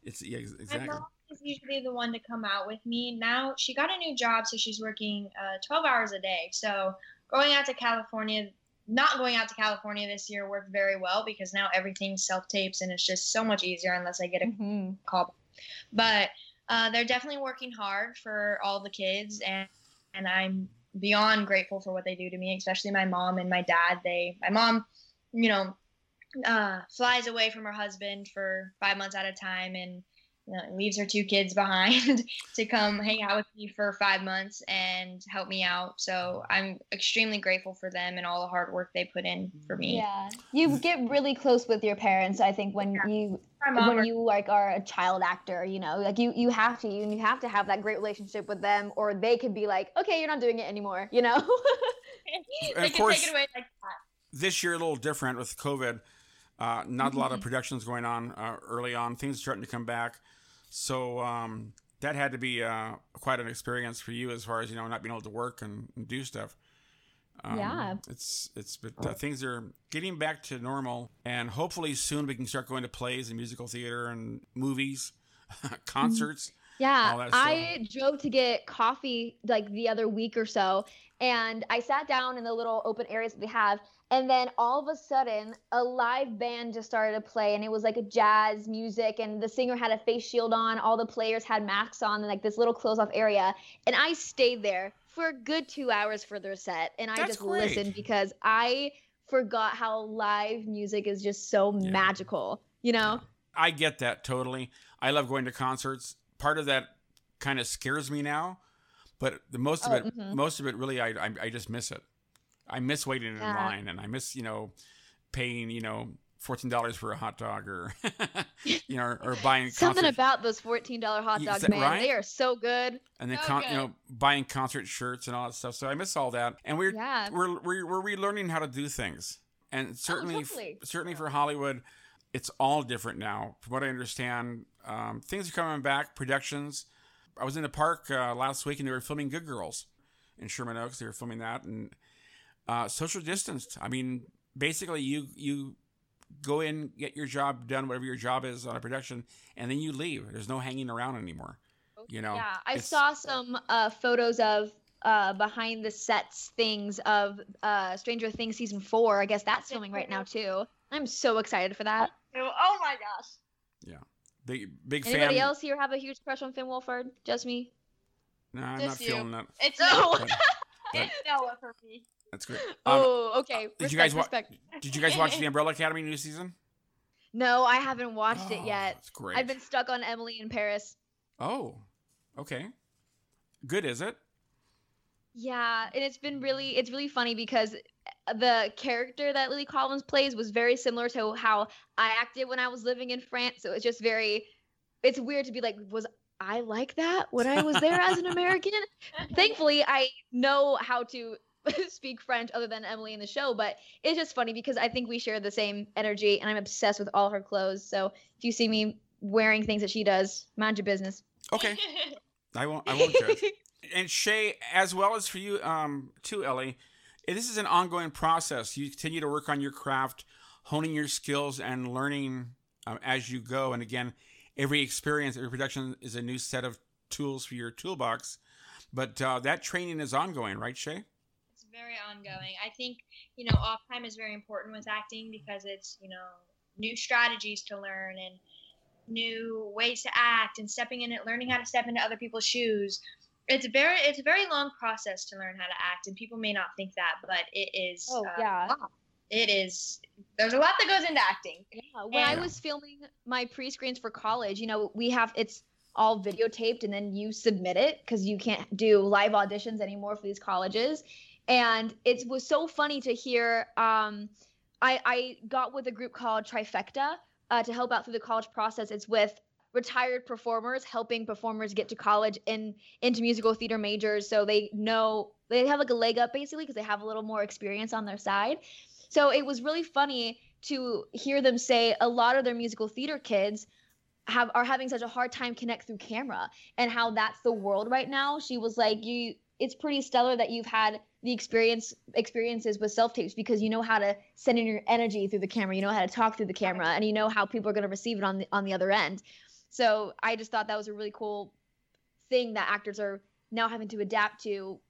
it's yeah, exactly. Is usually the one to come out with me. Now she got a new job, so she's working uh, 12 hours a day. So going out to California, not going out to California this year worked very well because now everything's self tapes and it's just so much easier unless I get a Mhm. call. But uh, they're definitely working hard for all the kids, and and I'm beyond grateful for what they do to me, especially my mom and my dad. They, my mom, you know, uh, flies away from her husband for five months at a time and you know, leaves her two kids behind to come hang out with me for five months and help me out. So I'm extremely grateful for them and all the hard work they put in for me. Yeah, you get really close with your parents. I think when you My mom when you like are a child actor, you know, like you you have to you, you have to have that great relationship with them, or they could be like, okay, you're not doing it anymore, you know. They of can course- take it away like that. this year a little different with COVID. Uh, not a lot of productions going on uh, early on. Things are starting to come back, so um, that had to be uh, quite an experience for you as far as you know not being able to work and, and do stuff. Um, Yeah. it's it's but uh, things are getting back to normal, and hopefully soon we can start going to plays and musical theater and movies, concerts. all Yeah, that stuff. I drove to get coffee like the other week or so, and I sat down in the little open areas that they have, and then all of a sudden, a live band just started to play, and it was like a jazz music, and the singer had a face shield on, all the players had masks on, and like this little closed off area, and I stayed there for a good two hours for their set, and I That's just great. listened because I forgot how live music is just so Yeah. magical, you know? I get that totally. I love going to concerts. Part of that kind of scares me now, but the most of Oh, it, mhm. most of it, really, I, I I just miss it. I miss waiting in Yeah. line, and I miss you know paying you know fourteen dollars for a hot dog or you know or, or buying Something concert, about those fourteen dollar hot dogs, that man. right? They are so good. and then So con- you know buying concert shirts and all that stuff. So I miss all that, and we're Yeah. we're we're, we're relearning how to do things, and certainly Oh, totally. certainly for Hollywood, it's all different now. From what I understand, um, things are coming back. Productions. I was in the park uh, last week, and they were filming Good Girls in Sherman Oaks. They were filming that, and uh, social distanced. I mean, basically, you you go in, get your job done, whatever your job is on a production, and then you leave. There's no hanging around anymore. You know, yeah, I saw some uh, photos of uh, behind the sets things of uh, Stranger Things season four. I guess that's filming right now too. I'm so excited for that. Oh my gosh. Big big Anybody fan. else here have a huge crush on Finn Wolfhard? Just me? No, I'm Just not you. feeling that. It's No. Noah. But- it's Noah for me. That's great. Um, oh, okay. did you guys watch? Did you guys watch the Umbrella Academy new season? No, I haven't watched it Oh, yet. It's great. I've been stuck on Emily in Paris. Oh, okay. Good, is it? Yeah, and it's been really it's really funny because uh, the character that Lily Collins plays was very similar to how I acted when I was living in France. So it's just very it's weird to be like was I like that when I was there as an American? Thankfully, I know how to speak French other than Emily in the show, but it's just funny because I think we share the same energy and I'm obsessed with all her clothes. So if you see me wearing things that she does, mind your business. Okay, I won't. I won't judge. and Shay, as well as for you, um, too, Ellie. This is an ongoing process. You continue to work on your craft, honing your skills, and learning um, as you go. And again, every experience, every production is a new set of tools for your toolbox. But uh, that training is ongoing, right, Shay? It's very ongoing. I think, you know, off time is very important with acting because it's, you know, new strategies to learn and new ways to act and stepping in it, learning how to step into other people's shoes. It's a very it's a very long process to learn how to act and people may not think that, but it is Oh, uh, yeah. It is there's a lot that goes into acting. Yeah, when I was filming my pre-screens for college, you know, we have it's all videotaped and then you submit it because you can't do live auditions anymore for these colleges. And it was so funny to hear. Um, I, I got with a group called Trifecta uh, to help out through the college process. It's with retired performers helping performers get to college and into musical theater majors so they know they have like a leg up basically because they have a little more experience on their side. So it was really funny to hear them say a lot of their musical theater kids have are having such a hard time connect through camera and how that's the world right now. She was like, "You, it's pretty stellar that you've had the experience experiences with self tapes because you know how to send in your energy through the camera, you know how to talk through the camera, and you know how people are going to receive it on the on the other end." So I just thought that was a really cool thing that actors are now having to adapt to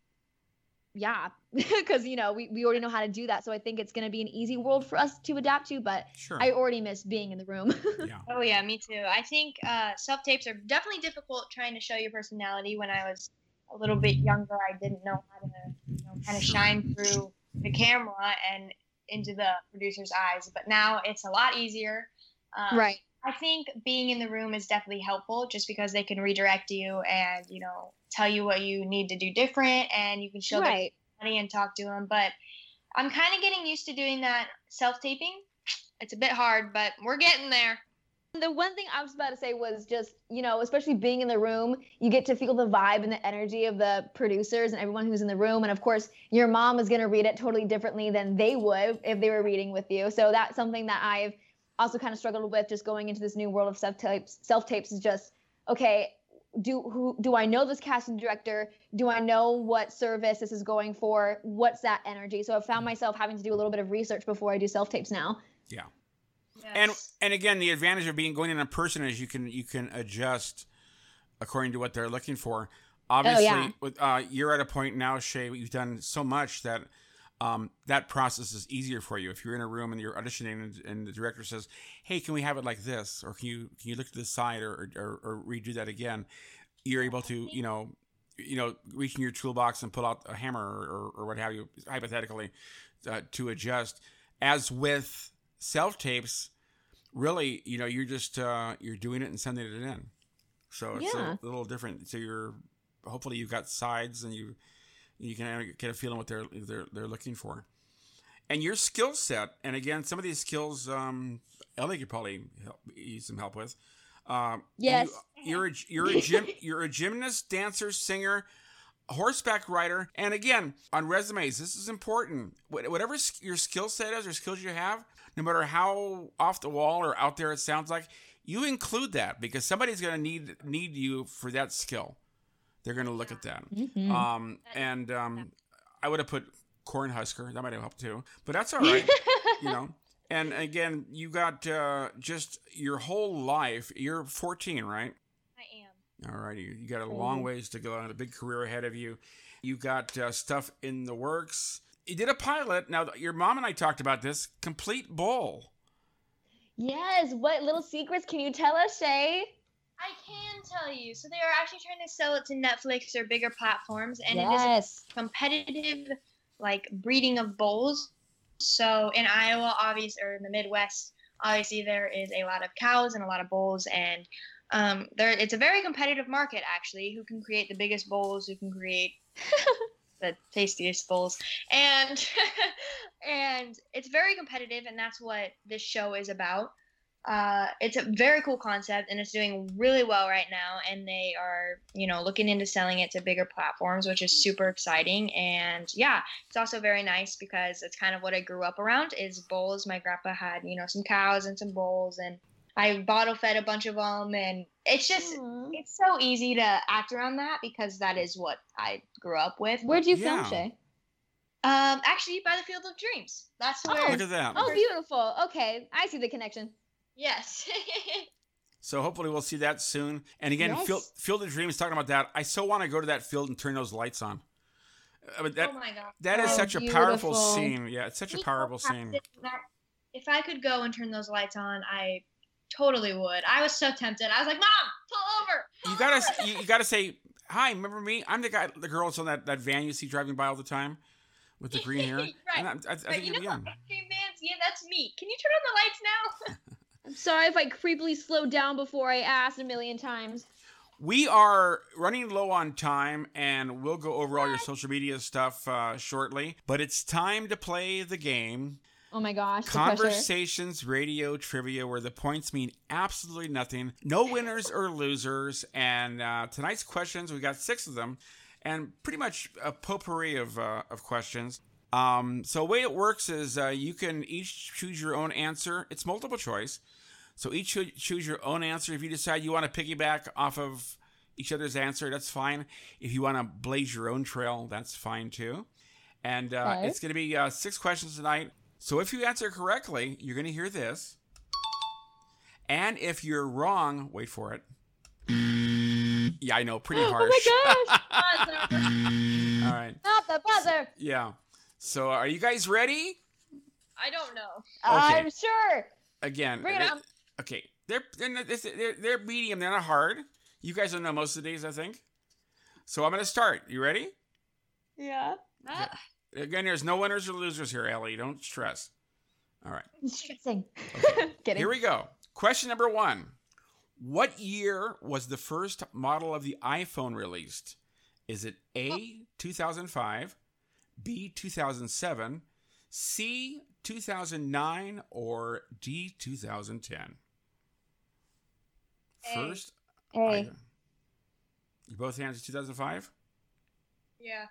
yeah because you know we, we already know how to do that so i think it's going to be an easy world for us to adapt to but Sure. i already miss being in the room yeah. Oh yeah, me too. I think uh, self tapes are definitely difficult trying to show your personality. When I was a little bit younger, I didn't know how to you know, kind of Sure. shine through the camera and into the producer's eyes. But now it's a lot easier. Um, right I think being in the room is definitely helpful, just because they can redirect you and you know tell you what you need to do different, and you can show right personality and talk to them. But I'm kind of getting used to doing that self taping. It's a bit hard, but we're getting there. the one thing i was about to say was just you know especially being in the room you get to feel the vibe and the energy of the producers and everyone who's in the room and of course your mom is going to read it totally differently than they would if they were reading with you so that's something that i've also kind of struggled with just going into this new world of self tapes self tapes is just okay do who do I know this casting director? Do I know what service this is going for? What's that energy? So I found myself having to do a little bit of research before I do self tapes now. Yeah. Yes. And and again, the advantage of being going in in person is you can you can adjust according to what they're looking for. Obviously, yeah. with uh, you're at a point now, Shay. You've done so much that um, that process is easier for you. If you're in a room and you're auditioning, and, and the director says, "Hey, can we have it like this?" or "Can you can you look to the side or, or or redo that again?" You're able to you know you know reach in your toolbox and pull out a hammer or, or what have you, hypothetically, uh, to adjust. As with self tapes, really, you know, you're just uh, you're doing it and sending it in. So it's Yeah. a little different. So you're hopefully you've got sides and you you can get a feeling what they're they're they're looking for. And your skill set, and again, some of these skills, um, Ellie could probably help, use some help with. Um, Yes. you, are a, you're a gym, you're a gymnast, dancer, singer, horseback rider, and again, on resumes, this is important. Whatever your skill set is or skills you have, no matter how off the wall or out there it sounds like, you include that because somebody's going to need need you for that skill. They're going to look at that. Mhm. Um, and um, I would have put Cornhusker. That might have helped too, but that's all right. you know. And again, you got uh, just your whole life. You're 14, right? I am. All righty. You got a long ways to go and a big career ahead of you. You got uh, stuff in the works. You did a pilot. Now, your mom and I talked about this. Complete Bull. Yes. What little secrets can you tell us, Shay? I can tell you. So they are actually trying to sell it to Netflix or bigger platforms, and it is yes. competitive like breeding of bulls. So in Iowa, obviously, or in the Midwest, obviously there is a lot of cows and a lot of bulls, and um, there it's a very competitive market actually. Who can create the biggest bulls? Who can create the tastiest bulls? And and it's very competitive, and that's what this show is about. Uh, it's a very cool concept and it's doing really well right now and they are you know looking into selling it to bigger platforms which is super exciting and yeah it's also very nice because it's kind of what i grew up around is bulls my grandpa had you know some cows and some bulls and i bottle fed a bunch of them and it's just Aw. it's so easy to act around that because that is what i grew up with Where'd you Yeah. film, Shay? um actually by the field of dreams that's Oh, where Look at that. Oh, beautiful. Okay, I see the connection. Yes So hopefully we'll see that soon. And again, Yes. Field, Field of Dreams talking about that. I so want to go to that field and turn those lights on. Uh, I mean, that oh my god that is Oh, such a powerful scene. Yeah, it's such a powerful scene. If I could go and turn those lights on, I totally would. I was so tempted. I was like, "Mom, pull over." pull You gotta over." you, you gotta say hi. Remember me? I'm the guy, the girl that's on that, that van you see driving by all the time with the green hair. Right. And I, I, I Right, think you know, ice cream vans. Yeah, that's me. Can you turn on the lights now? I'm sorry if I creepily slowed down before I asked a million times. We are running low on time, and we'll go over all your social media stuff uh, shortly. But it's time to play the game. Oh my gosh, the. Conversations Radio Trivia, where the points mean absolutely nothing. No winners or losers. And uh, tonight's questions, we got six of them, and pretty much a potpourri of, uh, of questions. Um, so, the way it works is uh, you can each choose your own answer. It's multiple choice. So, each choo- choose your own answer. If you decide you want to piggyback off of each other's answer, that's fine. If you want to blaze your own trail, that's fine too. And uh, Okay. it's going to be uh, six questions tonight. So if you answer correctly, you're going to hear this. And if you're wrong, wait for it. Yeah, I know, pretty harsh. Oh my gosh! All right. Not the buzzer. Yeah. So are you guys ready? I don't know. I'm sure. Again. Bring it th- on. Okay. They're, they're, not- they're, they're medium. They're not hard. You guys don't know most of these, I think. So I'm going to start. You ready? Yeah. Uh, Again, there's no winners or losers here, Ellie. Don't stress. All right. I'm stressing. Kidding. Here we go. Question number one What year was the first model of the iPhone released? Is it A, 2005, B, 2007, C, 2009, or D, 2010? A. First, Hey. I- you both answered 2005? yeah.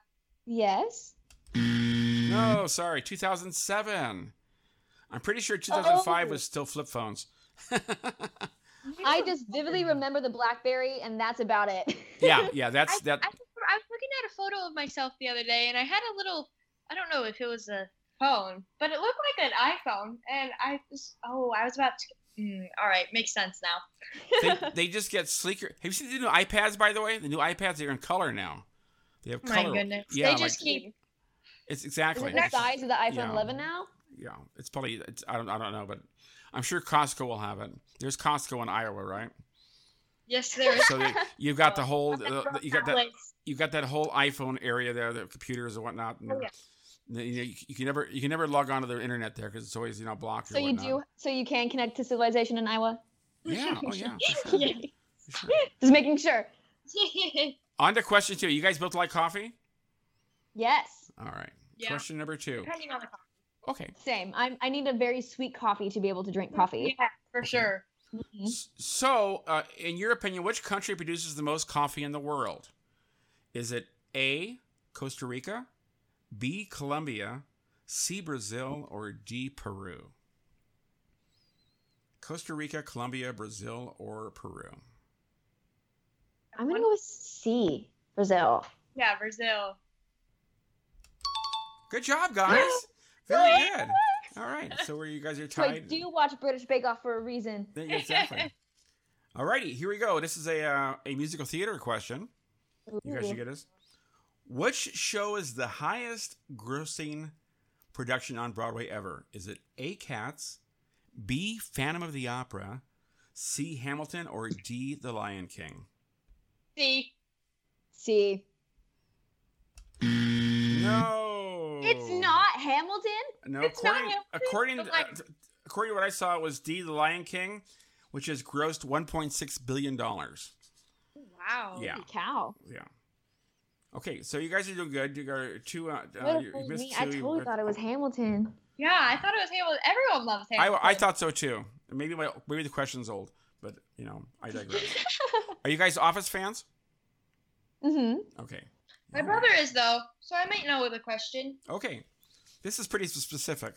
Yes. No, sorry, 2007. I'm pretty sure 2005 Oh. was still flip phones. I I just vividly remember the BlackBerry, and that's about it. Yeah, yeah, that's I, that. I, remember- I was looking at a photo of myself the other day, and I had a little. I don't know if it was a phone, but it looked like an iPhone, and I was. Oh, I was about to. Mm, all right, makes sense now. they, they just get sleeker. Have you seen the new iPads, by the way? The new iPads are in color now. They have My goodness, Yeah, they just like- keep. It's Is exactly. it the size of the iPhone yeah. 11 now? yeah, it's probably. It's, I don't. I don't know, but I'm sure Costco will have it. There's Costco in Iowa, right? Yes, there is. So they, you've got the whole. Uh, you got that, you got that whole iPhone area there, the computers and whatnot. And Oh, yeah. The- you, know, you, you can never you can never log on to the internet there because it's always you know blocked. So or you whatnot. do. So you can connect to civilization in Iowa. Yeah. Oh yeah. Sure. Yeah. Sure. Just making sure. On to question two. You guys both like coffee? Yes. All right. Yeah. Question number two. Depending on the coffee. Okay. Same. I'm. I need a very sweet coffee to be able to drink coffee. Yeah, for sure. Mhm. So, uh, in your opinion, which country produces the most coffee in the world? Is it A, Costa Rica, B, Colombia, C, Brazil, or D, Peru? Costa Rica, Colombia, Brazil, or Peru? I'm gonna go with C. Brazil. Yeah, Brazil. Good job, guys. Very good. All right. So, where you guys are So I tied. do watch British Bake Off for a reason. There Exactly. All righty. Here we go. This is a uh, a musical theater question. You guys should get this. Which show is the highest grossing production on Broadway ever? Is it A. Cats, B. Phantom of the Opera, C. Hamilton, or D. The Lion King? C. C. No. It's not Hamilton. No, It's not according Hamilton, according to, like- uh, according to what I saw, it was D. The Lion King, which has grossed 1.6 billion dollars. wow. Yeah. Holy cow. Yeah. Okay, so you guys are doing good. You got two. Uh, uh, you, missed me. two. I you totally got- thought it was Hamilton. Yeah, I thought it was Hamilton. Everyone loves Hamilton. I thought so too. Maybe my maybe the question's old, but you know I digress. are you guys Office fans? Mm-hmm. Okay. My brother is though, so I might know the question. Okay, this is pretty specific,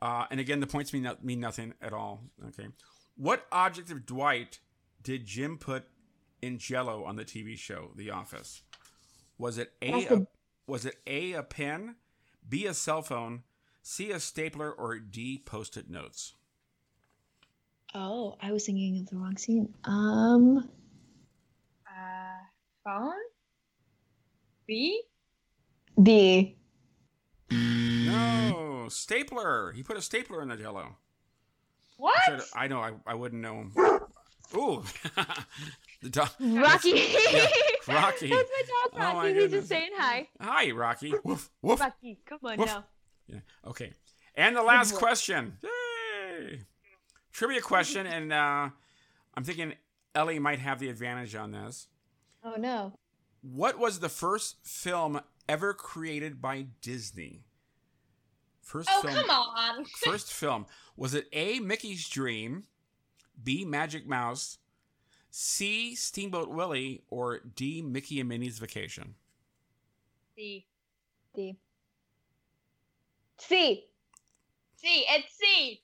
uh, and again the points mean no- mean nothing at all. Okay, what object of Dwight did Jim put in Jello on the TV show The Office? Was it a, That's a was it a a pen, B a cell phone, C a stapler, or D post-it notes? Oh, I was thinking of the wrong scene. Um, Uh, phone. B. B. No, stapler. He put a stapler in the Jello. What? I, said- I know. I, I wouldn't know. Ooh, the dog. Rocky. Yeah, Rocky. That's my dog, Oh Rocky. my He's just saying hi. Hi, Rocky. Woof woof. Rocky, come on Woof. now. Yeah. Okay. And the last question. Yay! Trivia question, and uh, I'm thinking Ellie might have the advantage on this. Oh no. What was the first film ever created by Disney? First Oh film. come on. First film. Was it A. Mickey's Dream, B. Magic Mouse, C. Steamboat Willie, or D. Mickey and Minnie's Vacation? C. D. C. C. It's C.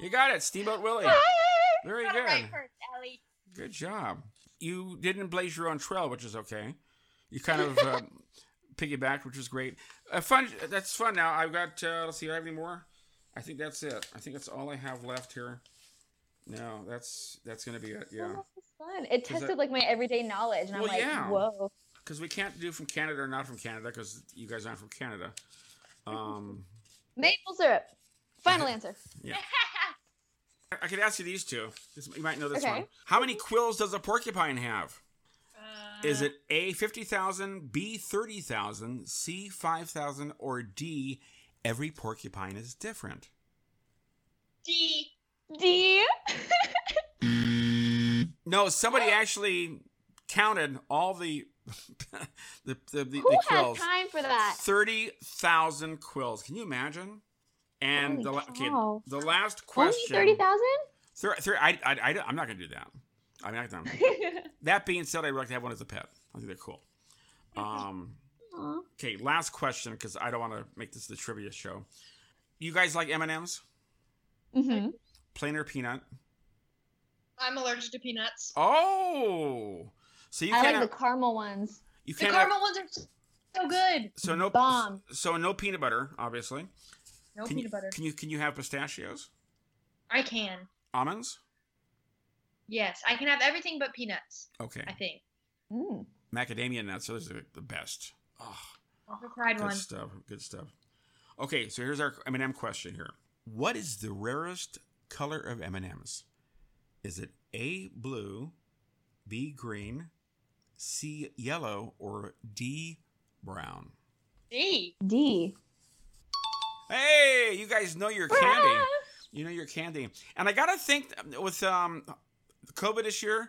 You got it, Steamboat Willie. Very good. right first, Ellie. Good job. You didn't blaze your own trail, which is okay. You kind of uh, piggybacked, which is great. Uh, fun. That's fun. Now I've got. Uh, let's see. Do I have any more? I think that's it. I think that's all I have left here. No, that's that's gonna be it. Yeah, Oh, fun. It 'Cause tested that- like my everyday knowledge, and Well, I'm like, yeah. whoa. because we can't do from Canada or not from Canada because you guys aren't from Canada. Um, Maple syrup. Final answer. yeah. I could ask you these two. This, you might know this Okay. one. How many quills does a porcupine have? Uh, Is it A fifty thousand, B thirty thousand, C five thousand, or D every porcupine is different? D? D. No, somebody actually counted all the the the, the, Who the quills. time for that? Thirty thousand quills. Can you imagine? And Holy the okay, the last Only question. thirty thousand? Thir- I, I, I, I'm not going to do that. I'm not going to. That being said, I'd like to have one as a pet. I think they're cool. Um, okay, last question because I don't want to make this the trivia show. You guys like M and M's? mm-hmm. Plain or peanut? I'm allergic to peanuts. Oh, so you I can't. like have, the caramel ones. you The can't. have- caramel ones are so good. so no. Bomb. So no peanut butter, obviously. No can peanut you, butter. Can you can you have pistachios? I can. Almonds? Yes, I can have everything but peanuts. Okay. I think. Mm. Macadamia nuts. Those are the best. Oh, I've tried good one. stuff. Good stuff. Okay, so here's our M&M question here. What is the rarest color of M&Ms? Is it A blue, B green, C yellow, or D brown? D. D. Hey, you guys know your candy. You know your candy. And I gotta think with um COVID this year,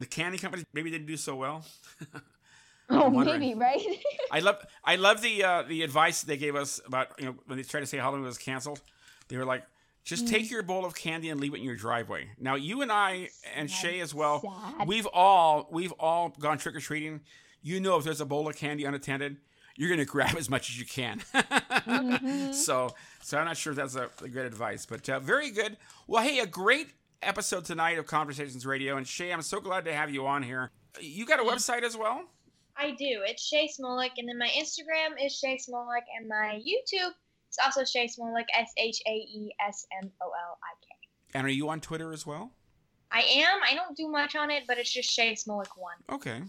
the candy companies maybe didn't do so well. Oh, maybe right. I love I love the uh, the advice they gave us about you know when they tried to say Halloween was canceled. They were like, just take your bowl of candy and leave it in your driveway. Now you and I and Sad, Shay as well, sad. we've all we've all gone trick or treating. You know if there's a bowl of candy unattended, you're gonna grab as much as you can. Mhm. So so I'm not sure if that's a, a good advice, but uh, very good. Well, hey, a great episode tonight of Conversations Radio, and Shay, I'm so glad to have you on here. You got a website as well? I do. It's Shay Smolik, and then my Instagram is Shay Smolik, and my YouTube is also Shay Smolik, S H A E S M O L I K. And are you on Twitter as well? I am. I don't do much on it, but it's just Shay Smolik one. Okay,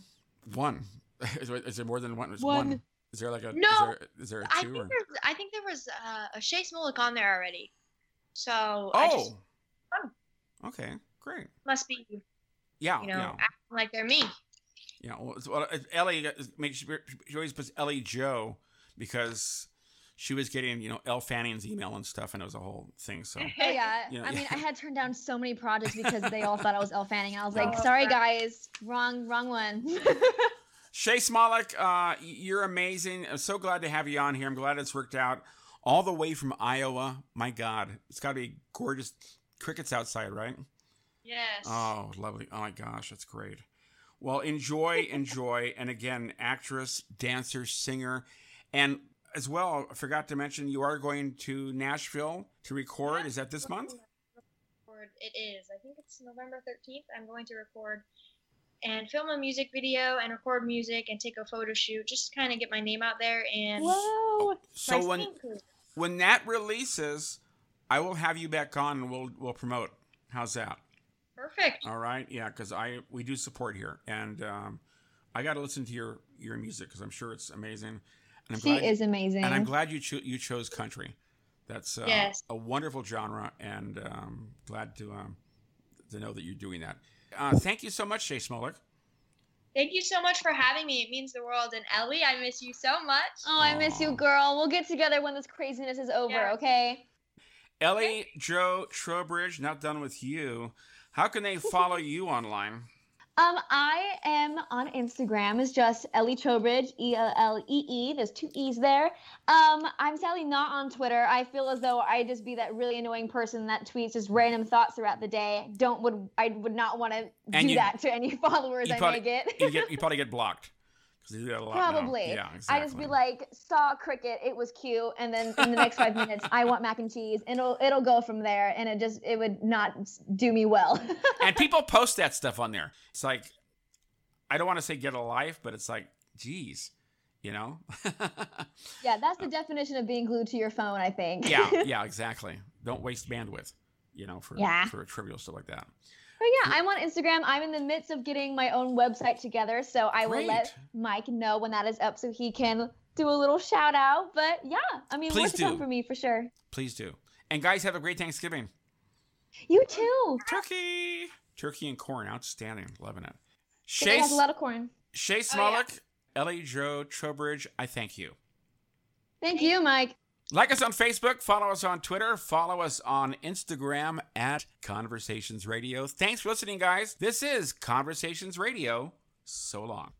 one. Is, there- is there more than one? Is One. Is there like a? No. Is there, is there a I two? think or? I think there was uh, a Shay Smolik on there already. So I just Oh. Okay. Great. must be, yeah, you know, yeah. acting like they're me. Yeah. Well, it's- well Ellie uh, makes she always puts Ellie Joe because she was getting you know Elle Fanning's email and stuff, and it was a whole thing. So. Oh yeah. Yeah, I mean, yeah. I had turned down so many projects because they all thought I was Elle Fanning. I was like, Oh, sorry guys, wrong, wrong one. Shay Smolik, uh, you're amazing. I'm so glad to have you on here. I'm glad it's worked out. All the way from Iowa. My God, it's got to be gorgeous. Crickets outside, right? Yes. Oh, lovely. Oh my gosh, that's great. Well, enjoy, enjoy. And again, actress, dancer, singer. And as well, I forgot to mention you are going to Nashville to record. Yeah. Is that this month? Record- It is. I think it's November 13th. I'm going to record and film a music video and record music and take a photo shoot just kind of get my name out there and Whoa. Oh, so when singing when that releases, I will have you back on and we'll we'll promote. How's that? Perfect. All right, yeah, because I we do support here, and um, I got to listen to your your music because I'm sure it's amazing. And I'm She glad, is amazing. and I'm glad you cho- you chose country. That's uh, Yes. a wonderful genre, and um, glad to um, to know that you're doing that. Uh, thank you so much, Shay Smolik. Thank you so much for having me. It means the world. And Ellie, I miss you so much. Oh, I miss you, girl. We'll get together when this craziness is over, Yeah. okay? Ellie Joe Trowbridge, not done with you. How can they follow you online? Um, I am on Instagram. It's just Ellie Trowbridge, E L L E E. There's two E's there. Um, I'm sadly not on Twitter. I feel as though I'd just be that really annoying person that tweets just random thoughts throughout the day. Don't would I would not want to do you- that to any followers I probably- may get. You get you probably get blocked because you do that a lot. now. Probably. Yeah, I just be like, saw cricket, it was cute, and then in the next five minutes, I want mac and cheese, and it'll it'll go from there, and it just it would not do me well. and people post that stuff on there. It's like, I don't want to say get a life, but it's like, geez, you know? yeah, that's the uh, definition of being glued to your phone, I think. yeah, yeah, exactly. Don't waste bandwidth, you know, for Yeah. for trivial stuff like that. But yeah, I'm on Instagram. I'm in the midst of getting my own website together, so I will let Mike know when that is up so he can do a little shout out. But yeah, I mean, Please more to come for me for sure. Please do. And guys, have a great Thanksgiving. You too. Turkey, turkey and corn, outstanding, loving it. It Shay, has a lot of corn. Shay Oh, yeah. Ellie Joe Trowbridge, I thank you. Thank you, Mike. Like us on Facebook, follow us on Twitter, follow us on Instagram at Conversations Radio. Thanks for listening, guys. This is Conversations Radio. So long.